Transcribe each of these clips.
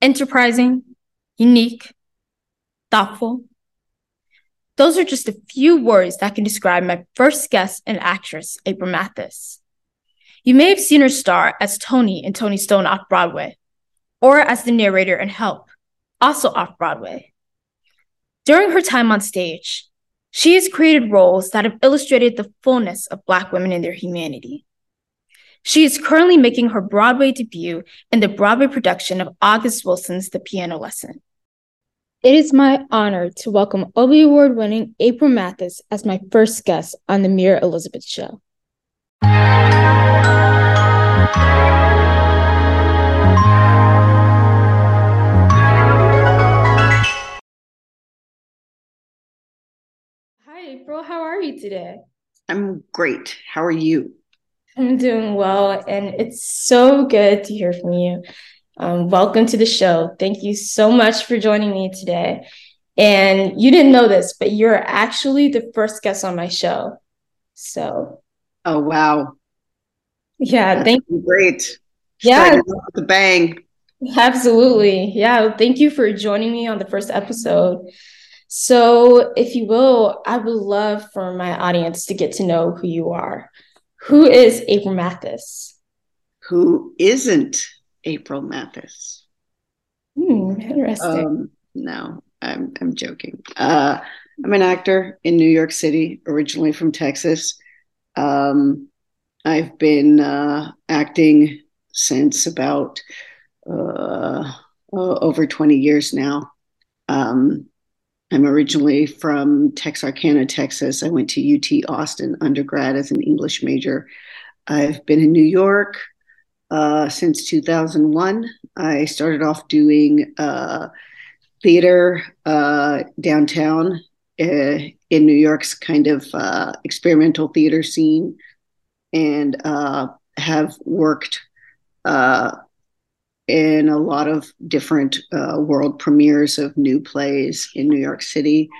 enterprising, unique, thoughtful. Those are just a few words that can describe my first guest and actress, April Matthis. You may have seen her star as Toni in Toni Stone off Broadway, or as the narrator in Help, also off Broadway. During her time on stage, she has created roles that have illustrated the fullness of Black women and their humanity. She is currently making her Broadway debut in the Broadway production of August Wilson's The Piano Lesson. It is my honor to welcome Obie Award winning April Matthis as my first guest on the Mira Elizabeth Show. Hi, April. How are you today? I'm great. How are you? I'm doing well, and it's so good to hear from you. Um, welcome to the show. Thank you so much for joining me today. And you didn't know this, but you're actually the first guest on my show. So, oh wow, yeah, That's thank you. Great, yeah, the bang. Absolutely, yeah. Thank you for joining me on the first episode. So, if you will, I would love for my audience to get to know who you are. Who is April Matthis? Who isn't April Matthis? Hmm, interesting. Um, no, I'm I'm joking. Uh, I'm an actor in New York City, originally from Texas. Um, I've been uh, acting since about uh, over 20 years now. Um, I'm originally from Texarkana, Texas. I went to UT Austin undergrad as an English major. I've been in New York uh, since 2001. I started off doing uh, theater uh, downtown uh, in New York's kind of uh, experimental theater scene and uh, have worked in a lot of different uh, world premieres of new plays in New York City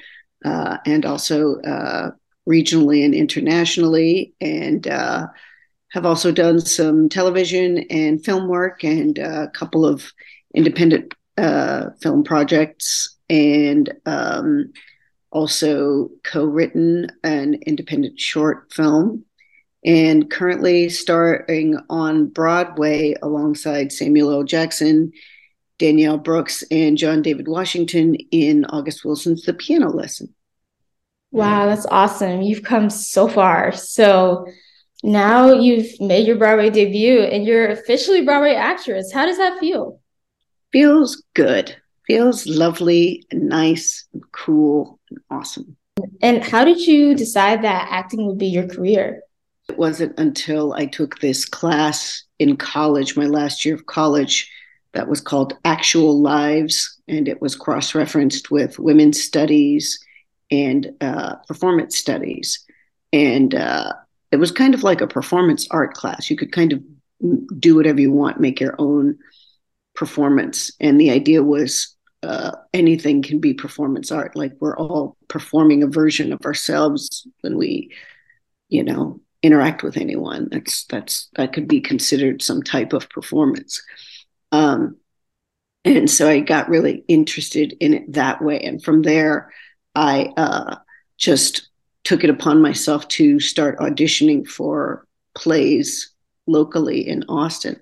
uh, and also uh, regionally and internationally, and uh, have also done some television and film work and a couple of independent uh, film projects. And um, also co written an independent short film and currently starring on Broadway alongside Samuel L. Jackson, Danielle Brooks, and John David Washington in August Wilson's The Piano Lesson. Wow, that's awesome. You've come so far. So now you've made your Broadway debut and you're officially Broadway actress. How does that feel? Feels good. Feels lovely and nice and cool and awesome. And how did you decide that acting would be your career? It wasn't until I took this class in college, my last year of college, that was called Actual Lives, and it was cross referenced with women's studies and uh, performance studies. And uh, it was kind of like a performance art class. You could kind of do whatever you want, make your own performance. And the idea was uh, anything can be performance art. Like we're all performing a version of ourselves when we, you know, interact with anyone. That's that's that could be considered some type of performance. Um, and so I got really interested in it that way. And from there, I uh, just took it upon myself to start auditioning for plays locally in Austin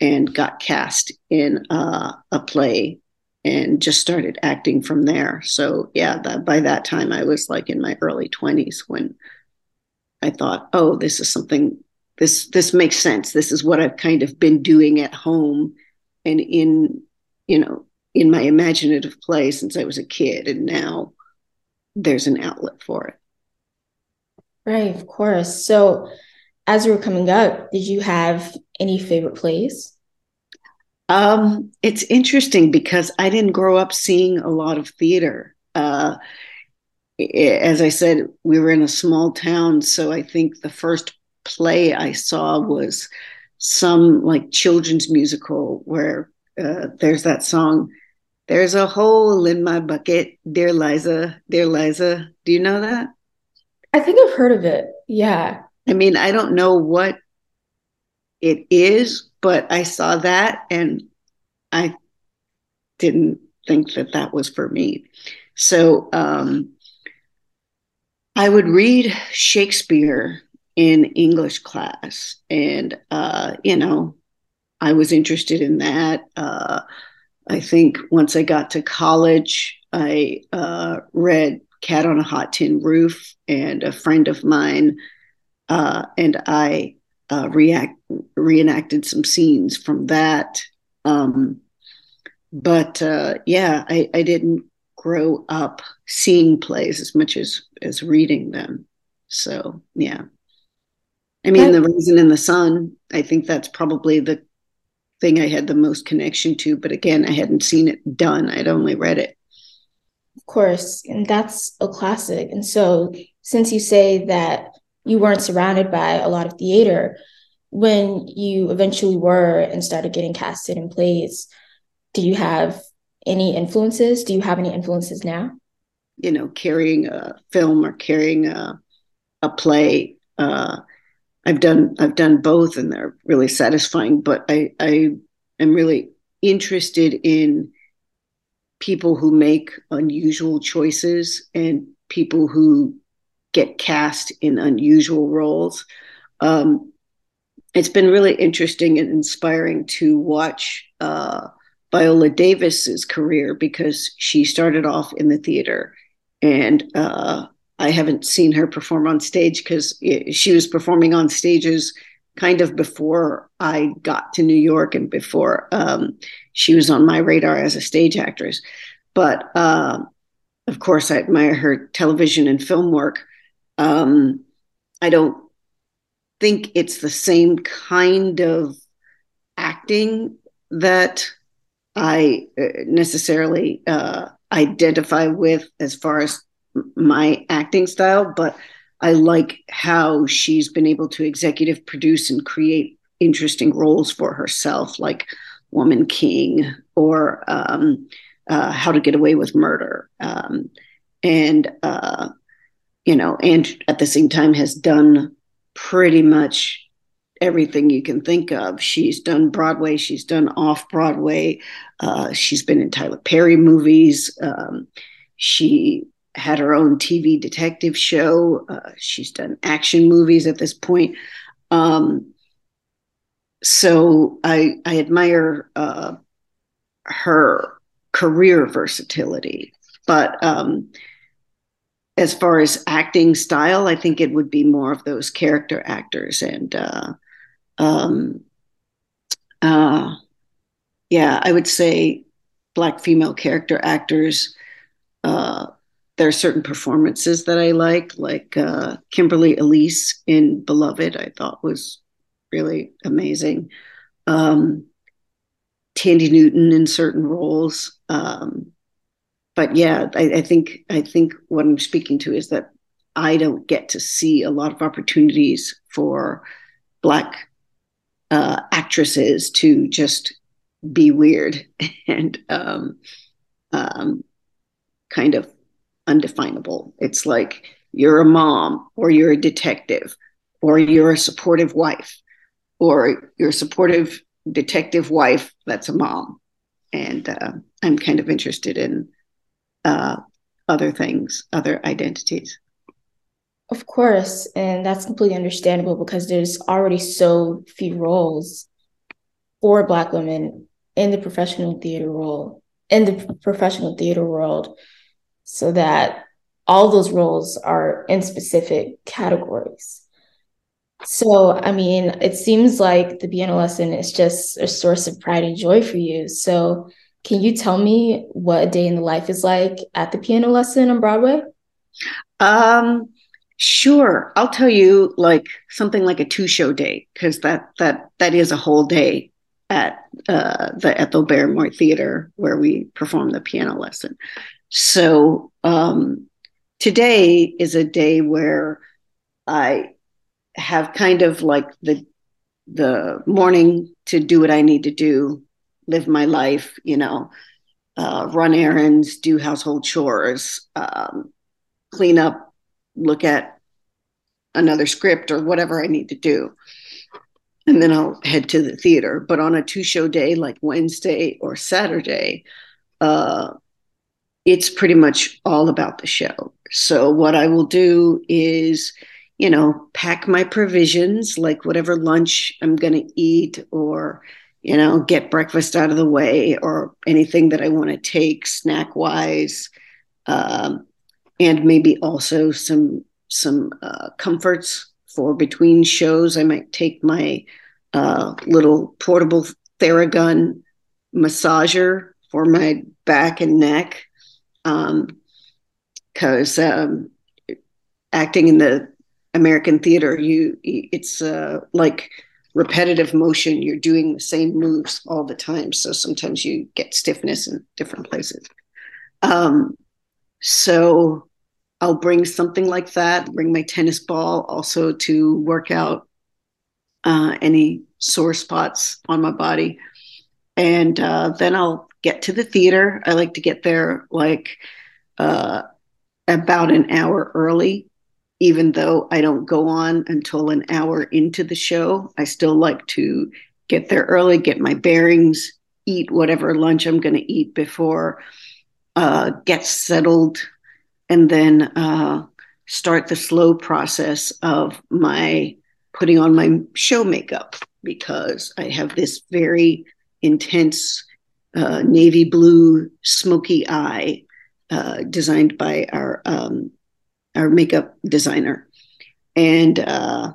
and got cast in uh, a play and just started acting from there. So yeah, that, by that time I was like in my early 20s when I thought, oh, this is something this this makes sense. This is what I've kind of been doing at home and in you know in my imaginative play since I was a kid, and now there's an outlet for it. Right, of course. So, as you were coming up, did you have any favorite plays? Um, it's interesting because I didn't grow up seeing a lot of theater. Uh, as I said, we were in a small town, so I think the first play I saw was some like children's musical where uh, there's that song. There's a hole in my bucket, dear Liza, dear Liza. Do you know that? I think I've heard of it. Yeah. I mean, I don't know what it is, but I saw that and I didn't think that that was for me. So um, I would read Shakespeare in English class, and uh, you know, I was interested in that. Uh, I think once I got to college, I uh, read Cat on a Hot Tin Roof, and a friend of mine uh, and I uh, react reenacted some scenes from that. Um, but uh, yeah, I, I didn't grow up seeing plays as much as as reading them. So yeah, I mean, the Raisin in the Sun. I think that's probably the thing I had the most connection to. But again, I hadn't seen it done. I'd only read it. Of course, and that's a classic. And so, since you say that you weren't surrounded by a lot of theater, when you eventually were and started getting casted in plays, do you have any influences? Do you have any influences now? You know, carrying a film or carrying a a play. Uh, I've done I've done both, and they're really satisfying. But I I am really interested in people who make unusual choices and people who get cast in unusual roles. Um, it's been really interesting and inspiring to watch uh, Viola Davis's career because she started off in the theater, and uh, I haven't seen her perform on stage because she was performing on stages kind of before I got to New York and before um, she was on my radar as a stage actress. But uh, of course, I admire her television and film work. Um, I don't think it's the same kind of acting that I uh, necessarily uh, identify with as far as my acting style, but I like how she's been able to executive produce and create interesting roles for herself, like Woman King or um, uh, How to Get Away with Murder. Um, and, uh, you know, and at the same time has done pretty much everything you can think of. She's done Broadway, she's done off Broadway, uh, she's been in Tyler Perry movies. Um, she had her own TV detective show. Uh, she's done action movies at this point. Um, so I, I admire uh, her career versatility. But um, as far as acting style, I think it would be more of those character actors and uh, um, uh, yeah, I would say black female character actors. Uh, there are certain performances that I like, like uh, Kimberly Elise in Beloved. I thought was really amazing. Um, Thandie Newton in certain roles. Um, but yeah, I, I, think I think what I'm speaking to is that I don't get to see a lot of opportunities for Black uh, actresses to just be weird and um, um, kind of undefinable. It's like you're a mom, or you're a detective, or you're a supportive wife, or you're a supportive detective wife that's a mom. And uh, I'm kind of interested in uh, other things, other identities. Of course, and that's completely understandable because there's already so few roles for Black women in the professional theater role, in the professional theater world, so that all those roles are in specific categories. So, I mean, it seems like the piano lesson is just a source of pride and joy for you. So, can you tell me what a day in the life is like at the piano lesson on Broadway? Um, Sure, I'll tell you like something like a two show day because that that that is a whole day at uh, the Ethel Barrymore Theater where we perform the piano lesson. So um, today is a day where I have kind of like the the morning to do what I need to do, live my life, you know, uh, run errands, do household chores, um, clean up look at another script or whatever I need to do. And then I'll head to the theater. But on a two show day like Wednesday or Saturday, uh, it's pretty much all about the show. So what I will do is, you know, pack my provisions, like whatever lunch I'm going to eat, or you know, get breakfast out of the way, or anything that I want to take snack wise, um, and maybe also some some uh, comforts for between shows. I might take my uh, little portable Theragun massager for my back and neck because um, um, acting in the American theater, you it's uh, like repetitive motion. You're doing the same moves all the time, so sometimes you get stiffness in different places. Um, so I'll bring something like that. Bring my tennis ball also to work out uh, any sore spots on my body, and uh, then I'll get to the theater. I like to get there like uh, about an hour early, even though I don't go on until an hour into the show. I still like to get there early, get my bearings, eat whatever lunch I'm going to eat before, uh, get settled, and then uh, start the slow process of my putting on my show makeup because I have this very intense uh, navy blue smoky eye uh, designed by our um, our makeup designer, and uh,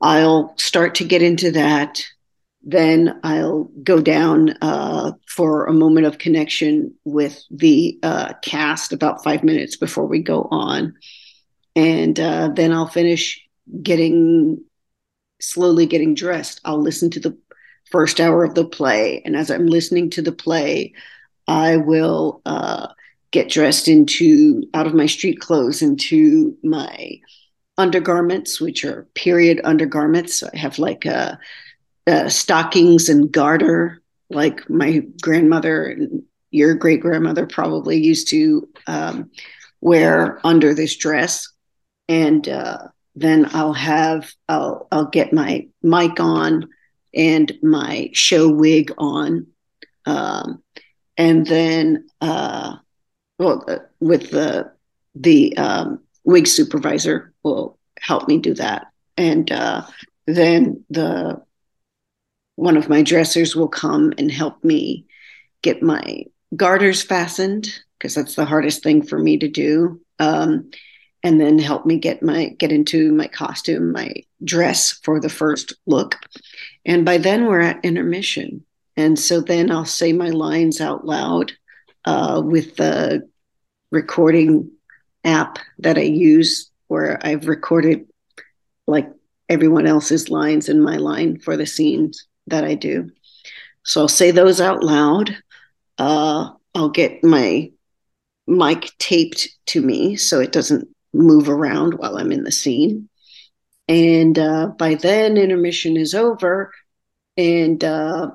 I'll start to get into that. Then I'll go down uh, for a moment of connection with the uh, cast about five minutes before we go on, and uh, then I'll finish getting slowly getting dressed. I'll listen to the first hour of the play. And as I'm listening to the play, I will uh, get dressed into out of my street clothes into my undergarments, which are period undergarments. I have like a, uh, stockings and garter, like my grandmother and your great grandmother probably used to um, wear under this dress. And uh, then I'll have I'll I'll get my mic on and my show wig on. Um, and then, uh, well, uh, with the the um, wig supervisor will help me do that, and uh, then the one of my dressers will come and help me get my garters fastened because that's the hardest thing for me to do. Um, and then help me get my get into my costume, my dress for the first look. And by then we're at intermission. And so then I'll say my lines out loud uh, with the recording app that I use, where I've recorded like everyone else's lines and my line for the scenes that I do. So I'll say those out loud. Uh, I'll get my mic taped to me so it doesn't move around while I'm in the scene. And uh, by then, intermission is over, and uh,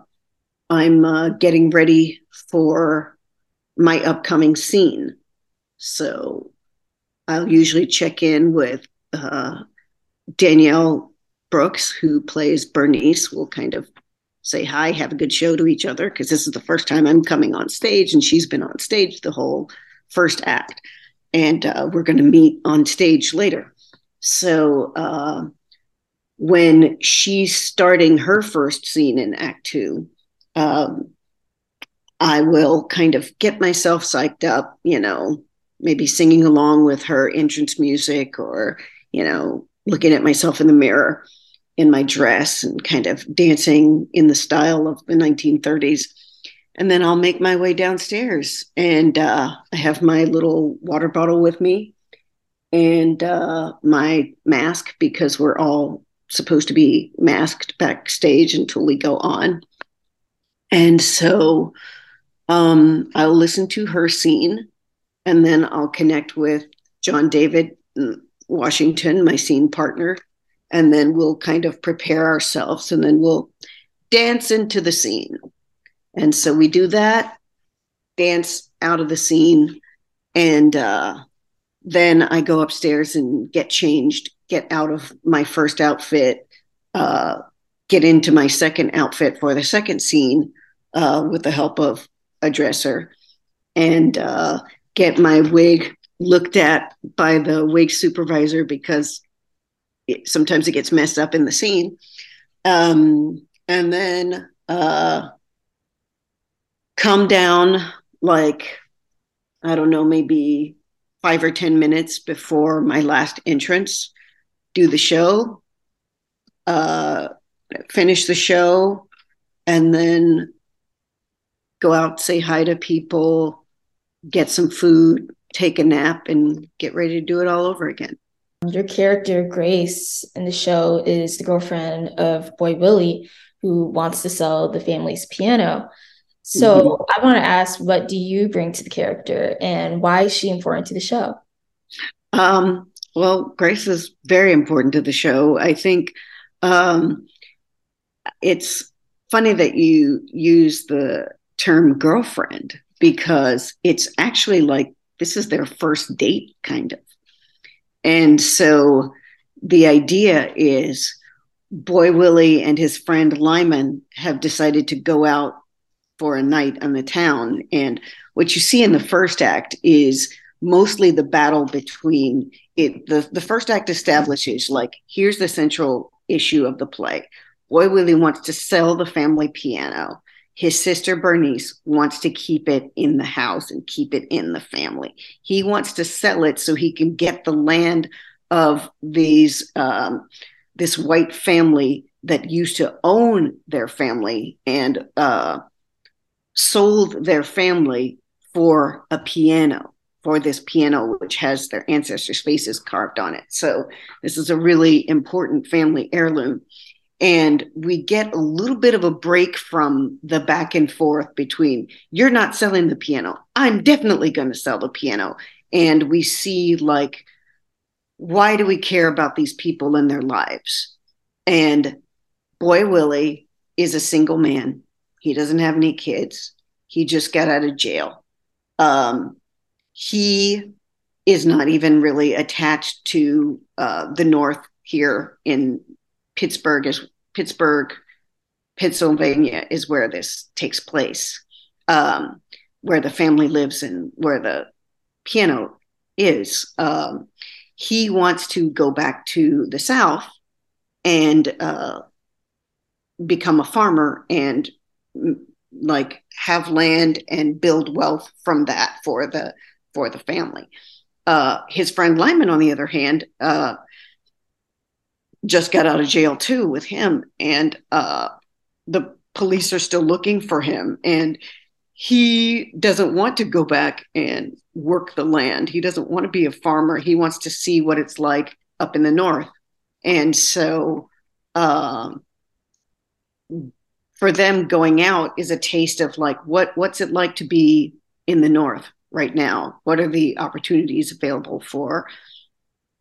I'm uh, getting ready for my upcoming scene. So I'll usually check in with uh, Danielle Brooks, who plays Bernice. We'll kind of say hi, have a good show to each other, because this is the first time I'm coming on stage, and she's been on stage the whole first act. And uh, we're going to meet on stage later. So uh, when she's starting her first scene in Act Two, um, I will kind of get myself psyched up, you know, maybe singing along with her entrance music or, you know, looking at myself in the mirror in my dress and kind of dancing in the style of the 1930s. And then I'll make my way downstairs and uh, I have my little water bottle with me and uh, my mask because we're all supposed to be masked backstage until we go on. And so um, I'll listen to her scene and then I'll connect with John David Washington, my scene partner, and then we'll kind of prepare ourselves and then we'll dance into the scene. And so we do that, dance out of the scene, and uh, then I go upstairs and get changed, get out of my first outfit, uh, get into my second outfit for the second scene uh, with the help of a dresser and uh, get my wig looked at by the wig supervisor because it, sometimes it gets messed up in the scene. Um, and then uh, come down like, I don't know, maybe five or 10 minutes before my last entrance, do the show, uh, finish the show, and then go out, say hi to people, get some food, take a nap, and get ready to do it all over again. Your character, Grace, in the show is the girlfriend of Boy Willie, who wants to sell the family's piano. So mm-hmm. I want to ask, what do you bring to the character and why is she important to the show? Um, well, Grace is very important to the show. I think um, it's funny that you use the term girlfriend because it's actually like this is their first date, kind of. And so the idea is Boy Willie and his friend Lyman have decided to go out for a night on the town. And what you see in the first act is mostly the battle between it. The, the first act establishes, like, here's the central issue of the play. Boy Willie wants to sell the family piano. His sister Bernice wants to keep it in the house and keep it in the family. He wants to sell it so he can get the land of these um, this white family that used to own their family and uh, sold their family for a piano for this piano which has their ancestors faces carved on it so this is a really important family heirloom and we get a little bit of a break from the back and forth between you're not selling the piano. I'm definitely going to sell the piano. And we see like why do we care about these people and their lives? And boy willie is a single man. He doesn't have any kids. He just got out of jail. Um, he is not even really attached to uh, the north here in Pittsburgh is Pittsburgh, Pennsylvania is where this takes place, um, where the family lives and where the piano is. Um, he wants to go back to the South and uh, become a farmer and like have land and build wealth from that for the for the family. Uh, his friend Lyman, on the other hand, uh, just got out of jail too with him, and uh, the police are still looking for him, and he doesn't want to go back and work the land. He doesn't want to be a farmer. He wants to see what it's like up in the north, and so. Um, for them going out is a taste of like what what's it like to be in the north right now what are the opportunities available for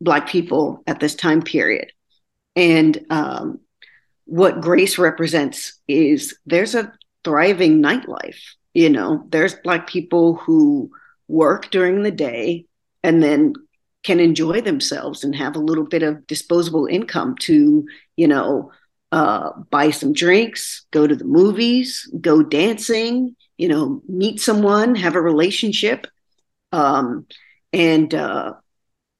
black people at this time period and um, what grace represents is there's a thriving nightlife. You know, there's Black people who work during the day and then can enjoy themselves and have a little bit of disposable income to, you know, uh, buy some drinks, go to the movies, go dancing, you know, meet someone, have a relationship. Um, and uh,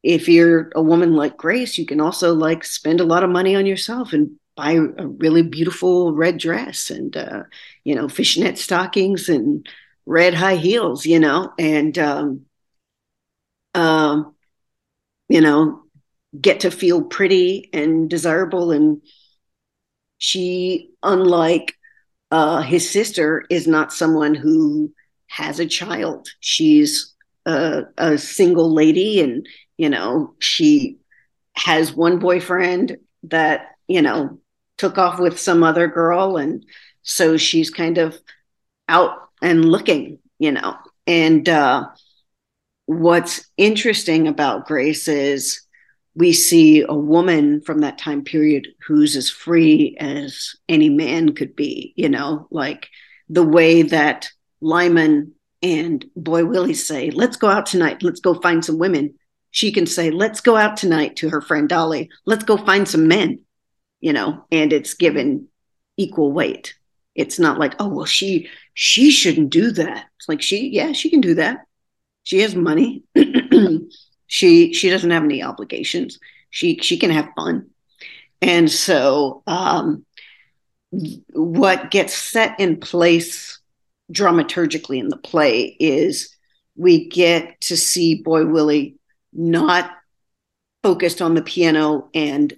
if you're a woman like Grace, you can also like spend a lot of money on yourself and buy a really beautiful red dress and uh, you know fishnet stockings and red high heels, you know, and um, um, you know get to feel pretty and desirable. And she, unlike uh, his sister, is not someone who has a child. She's a, a single lady and you know she has one boyfriend that you know took off with some other girl. And so she's kind of out and looking you know. And uh, what's interesting about grace is we see a woman from that time period who's as free as any man could be you know like the way that lyman and boy willie say let's go out tonight. Let's go find some women she can say, let's go out tonight to her friend Dolly. Let's go find some men, you know, and it's given equal weight. It's not like, oh, well, she she shouldn't do that. It's like she, yeah, she can do that. She has money. she she doesn't have any obligations. She she can have fun. And so um, what gets set in place dramaturgically in the play is we get to see Boy Willie not focused on the piano and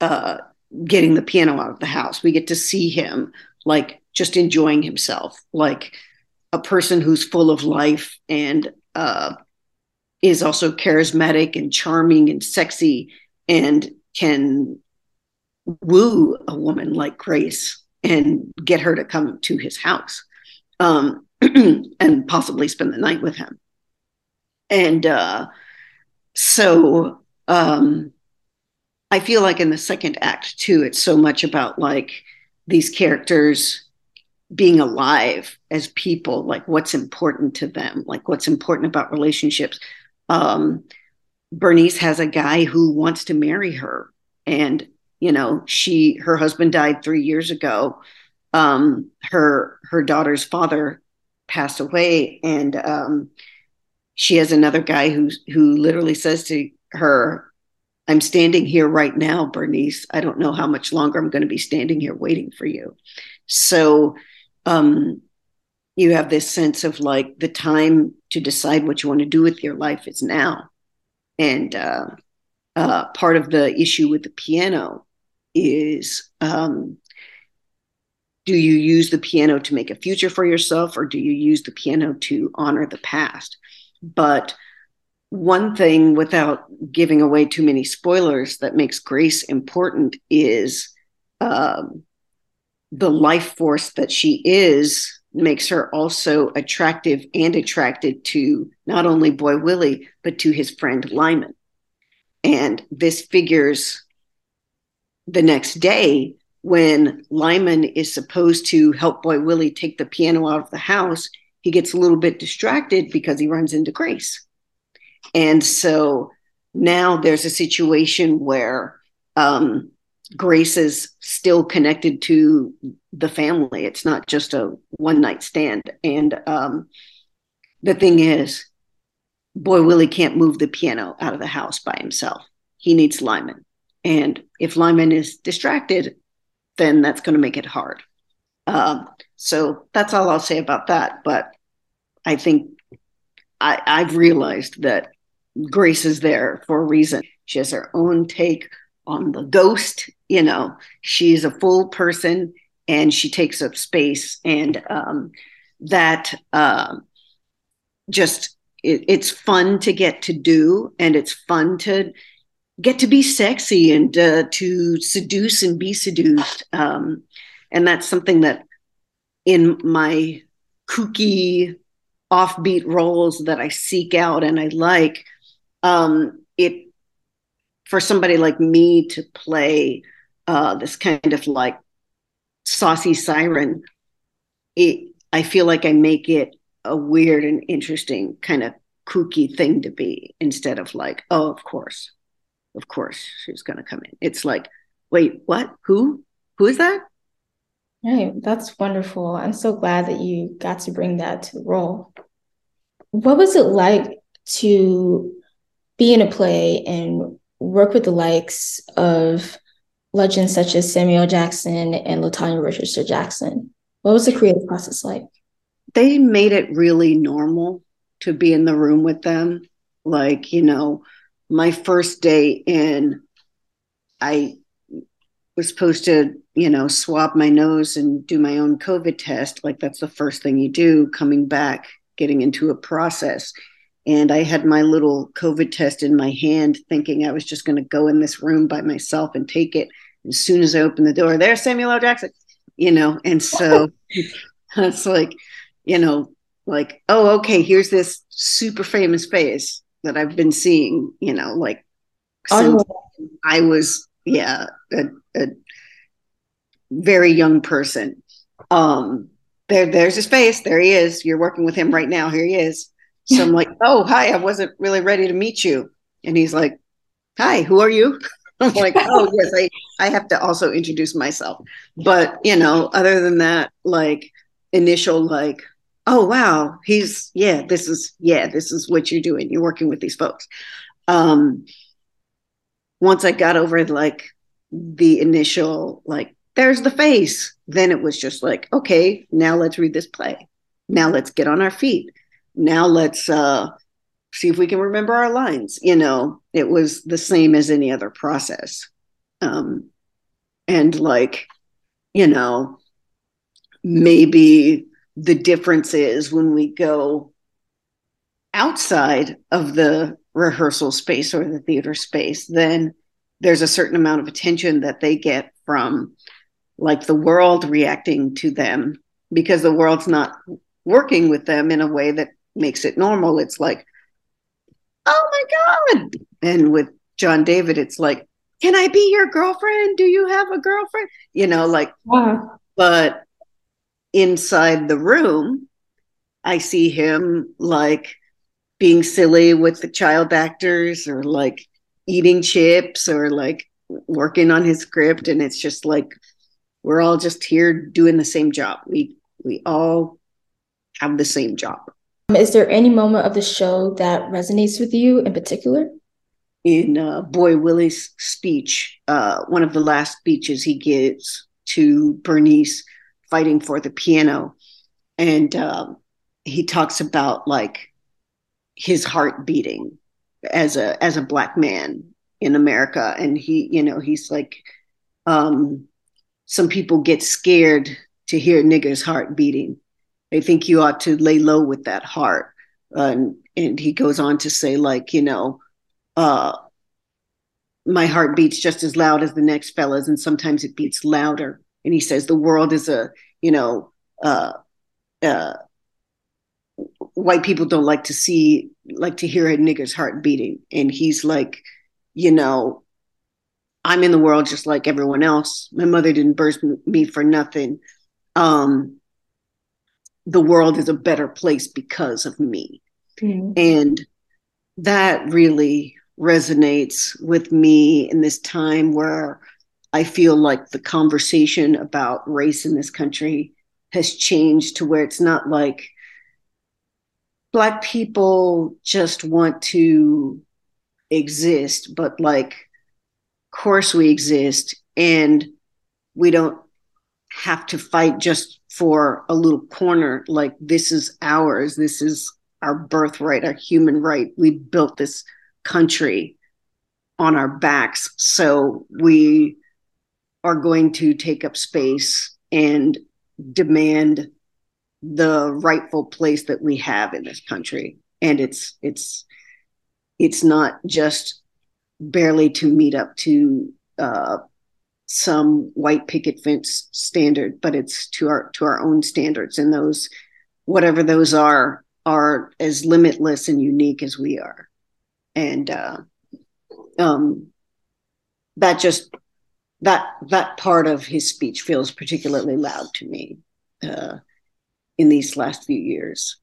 uh, getting the piano out of the house. We get to see him like just enjoying himself, like a person who's full of life and uh, is also charismatic and charming and sexy and can woo a woman like Grace and get her to come to his house um, and possibly spend the night with him. And uh, so um, I feel like in the second act, too, it's so much about like these characters being alive as people, like what's important to them, like what's important about relationships. Um, Bernice has a guy who wants to marry her, and you know, she her husband died three years ago. Um, her her daughter's father passed away, and um, she has another guy who who literally says to her, "I'm standing here right now, Bernice. I don't know how much longer I'm going to be standing here waiting for you." So um, you have this sense of like the time to decide what you want to do with your life is now. And uh, uh, part of the issue with the piano is um, do you use the piano to make a future for yourself or do you use the piano to honor the past? But one thing, without giving away too many spoilers, that makes Grace important is um, the life force that she is makes her also attractive and attracted to not only Boy Willie, but to his friend Lyman. And this figures the next day when Lyman is supposed to help Boy Willie take the piano out of the house. He gets a little bit distracted because he runs into Grace. And so now there's a situation where um, Grace is still connected to the family. It's not just a one night stand. And um, the thing is, Boy Willie can't move the piano out of the house by himself. He needs Lyman. And if Lyman is distracted, then that's going to make it hard. Um, so that's all I'll say about that. But I think I, I've realized that Grace is there for a reason. She has her own take on the ghost. You know, she's a full person and she takes up space, and um, that uh, just it, it's fun to get to do, and it's fun to get to be sexy and uh, to seduce and be seduced. Um, and that's something that in my kooky offbeat roles that I seek out and I like, um, it for somebody like me to play uh, this kind of like saucy siren, it I feel like I make it a weird and interesting kind of kooky thing to be instead of like, oh, of course, of course she's going to come in. It's like, wait, what? Who? Who is that? Right, that's wonderful. I'm so glad that you got to bring that to the role. What was it like to be in a play and work with the likes of legends such as Samuel Jackson and Latanya Richardson Jackson. What was the creative process like? They made it really normal to be in the room with them. Like, you know, my first day in, I was supposed to, you know, swab my nose and do my own COVID test. Like, that's the first thing you do coming back, getting into a process. And I had my little COVID test in my hand, thinking I was just going to go in this room by myself and take it. As soon as I opened the door, there's Samuel L. Jackson, you know. And so it's like, you know, like, oh, okay, here's this super famous face that I've been seeing, you know, like since. I was, yeah, a, a very young person. Um, there, there's his face. There he is. You're working with him right now. Here he is. So I'm like, oh, hi, I wasn't really ready to meet you. And he's like, hi, who are you? I'm like, oh, yes, I, I have to also introduce myself. But, you know, other than that, like, initial like oh wow he's yeah this is yeah this is what you're doing you're working with these folks um once i got over like the initial like there's the face then it was just like okay now let's read this play. Now let's get on our feet. Now let's uh see if we can remember our lines you know? It was the same as any other process. Um and like you know maybe the difference is when we go outside of the rehearsal space or the theater space, then there's a certain amount of attention that they get from like the world reacting to them because the world's not working with them in a way that makes it normal. It's like, oh my God. And with John David, it's like, can I be your girlfriend? Do you have a girlfriend? You know, like, wow. but inside the room, I see him like being silly with the child actors or like eating chips or like working on his script. And it's just like we're all just here doing the same job. We we all have the same job. Is there any moment of the show that resonates with you in particular? In uh, Boy Willie's speech, uh, one of the last speeches he gives to Bernice, fighting for the piano, and um, he talks about like his heart beating as a as a black man in America, and he you know he's like, um, some people get scared to hear nigger's heart beating. They think you ought to lay low with that heart, and and he goes on to say like you know. Uh, my heart beats just as loud as the next fella's, and sometimes it beats louder and he says the world is a you know uh, uh, white people don't like to see like to hear a nigger's heart beating. And he's like you know i'm in the world just like everyone else. My mother didn't birth me for nothing. Um the world is a better place because of me. Mm-hmm. and that really resonates with me in this time where I feel like the conversation about race in this country has changed to where it's not like Black people just want to exist, but like, of course, we exist and we don't have to fight just for a little corner. Like, this is ours, this is our birthright, our human right. We built this country on our backs. So we are going to take up space and demand the rightful place that we have in this country. And it's it's it's not just barely to meet up to uh, some white picket fence standard but it's to our to our own standards. And those whatever those are are as limitless and unique as we are. And uh, um, that just that that part of his speech feels particularly loud to me. Uh, in these last few years.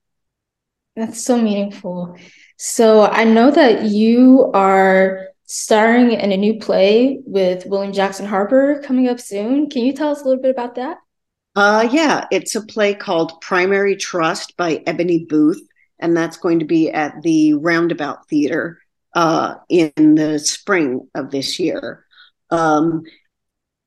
That's so meaningful. So I know that you are starring in a new play with William Jackson Harper coming up soon. Can you tell us a little bit about that? Uh, yeah, it's a play called Primary Trust by Eboni Booth, and that's going to be at the Roundabout Theater uh, in the spring of this year. Um,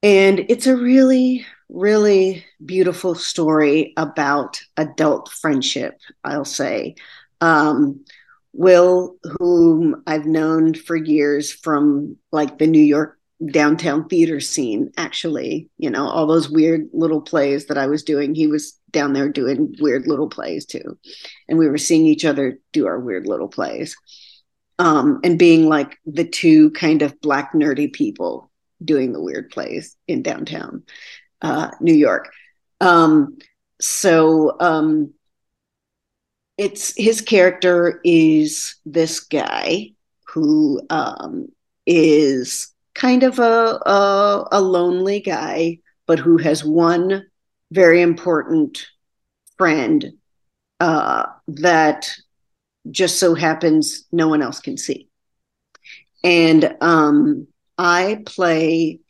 and it's a really, really beautiful story about adult friendship, I'll say. Um, Will, whom I've known for years from like the New York downtown theater scene, actually, you know, all those weird little plays that I was doing, he was down there doing weird little plays too. And we were seeing each other do our weird little plays. Um, and being like the two kind of black nerdy people doing the weird plays in downtown uh, New York. Um, so um, it's his character is this guy who um, is kind of a, a, a lonely guy, but who has one very important friend uh, that just so happens no one else can see. And um, I play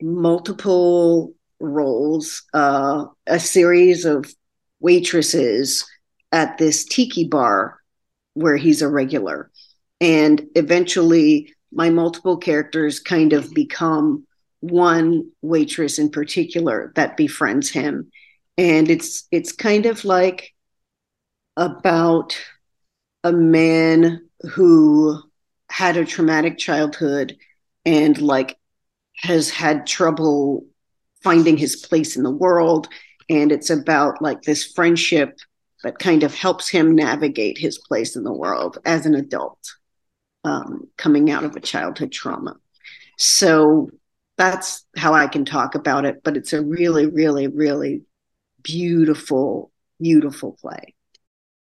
multiple roles, uh, a series of waitresses at this tiki bar where he's a regular. And eventually, my multiple characters kind of become one waitress in particular that befriends him. And it's it's kind of like about a man who had a traumatic childhood and like has had trouble finding his place in the world and it's about like this friendship that kind of helps him navigate his place in the world as an adult um, coming out of a childhood trauma so that's how i can talk about it but it's a really really really beautiful beautiful play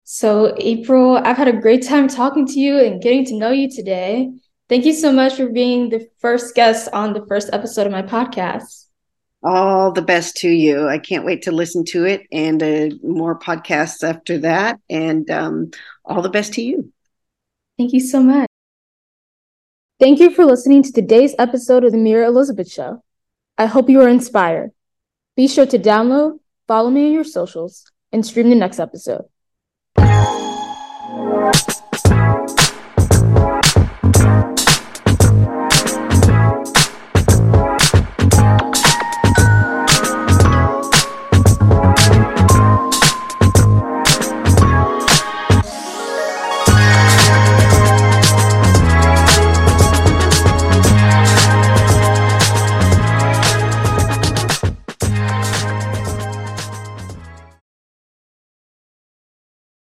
so, April, I've had a great time talking to you and getting to know you today. Thank you so much for being the first guest on the first episode of my podcast. All the best to you. I can't wait to listen to it and uh, more podcasts after that. And um, all the best to you. Thank you so much. Thank you for listening to today's episode of The Mira Elizabeth Show. I hope you are inspired. Be sure to download, follow me on your socials, and stream the next episode.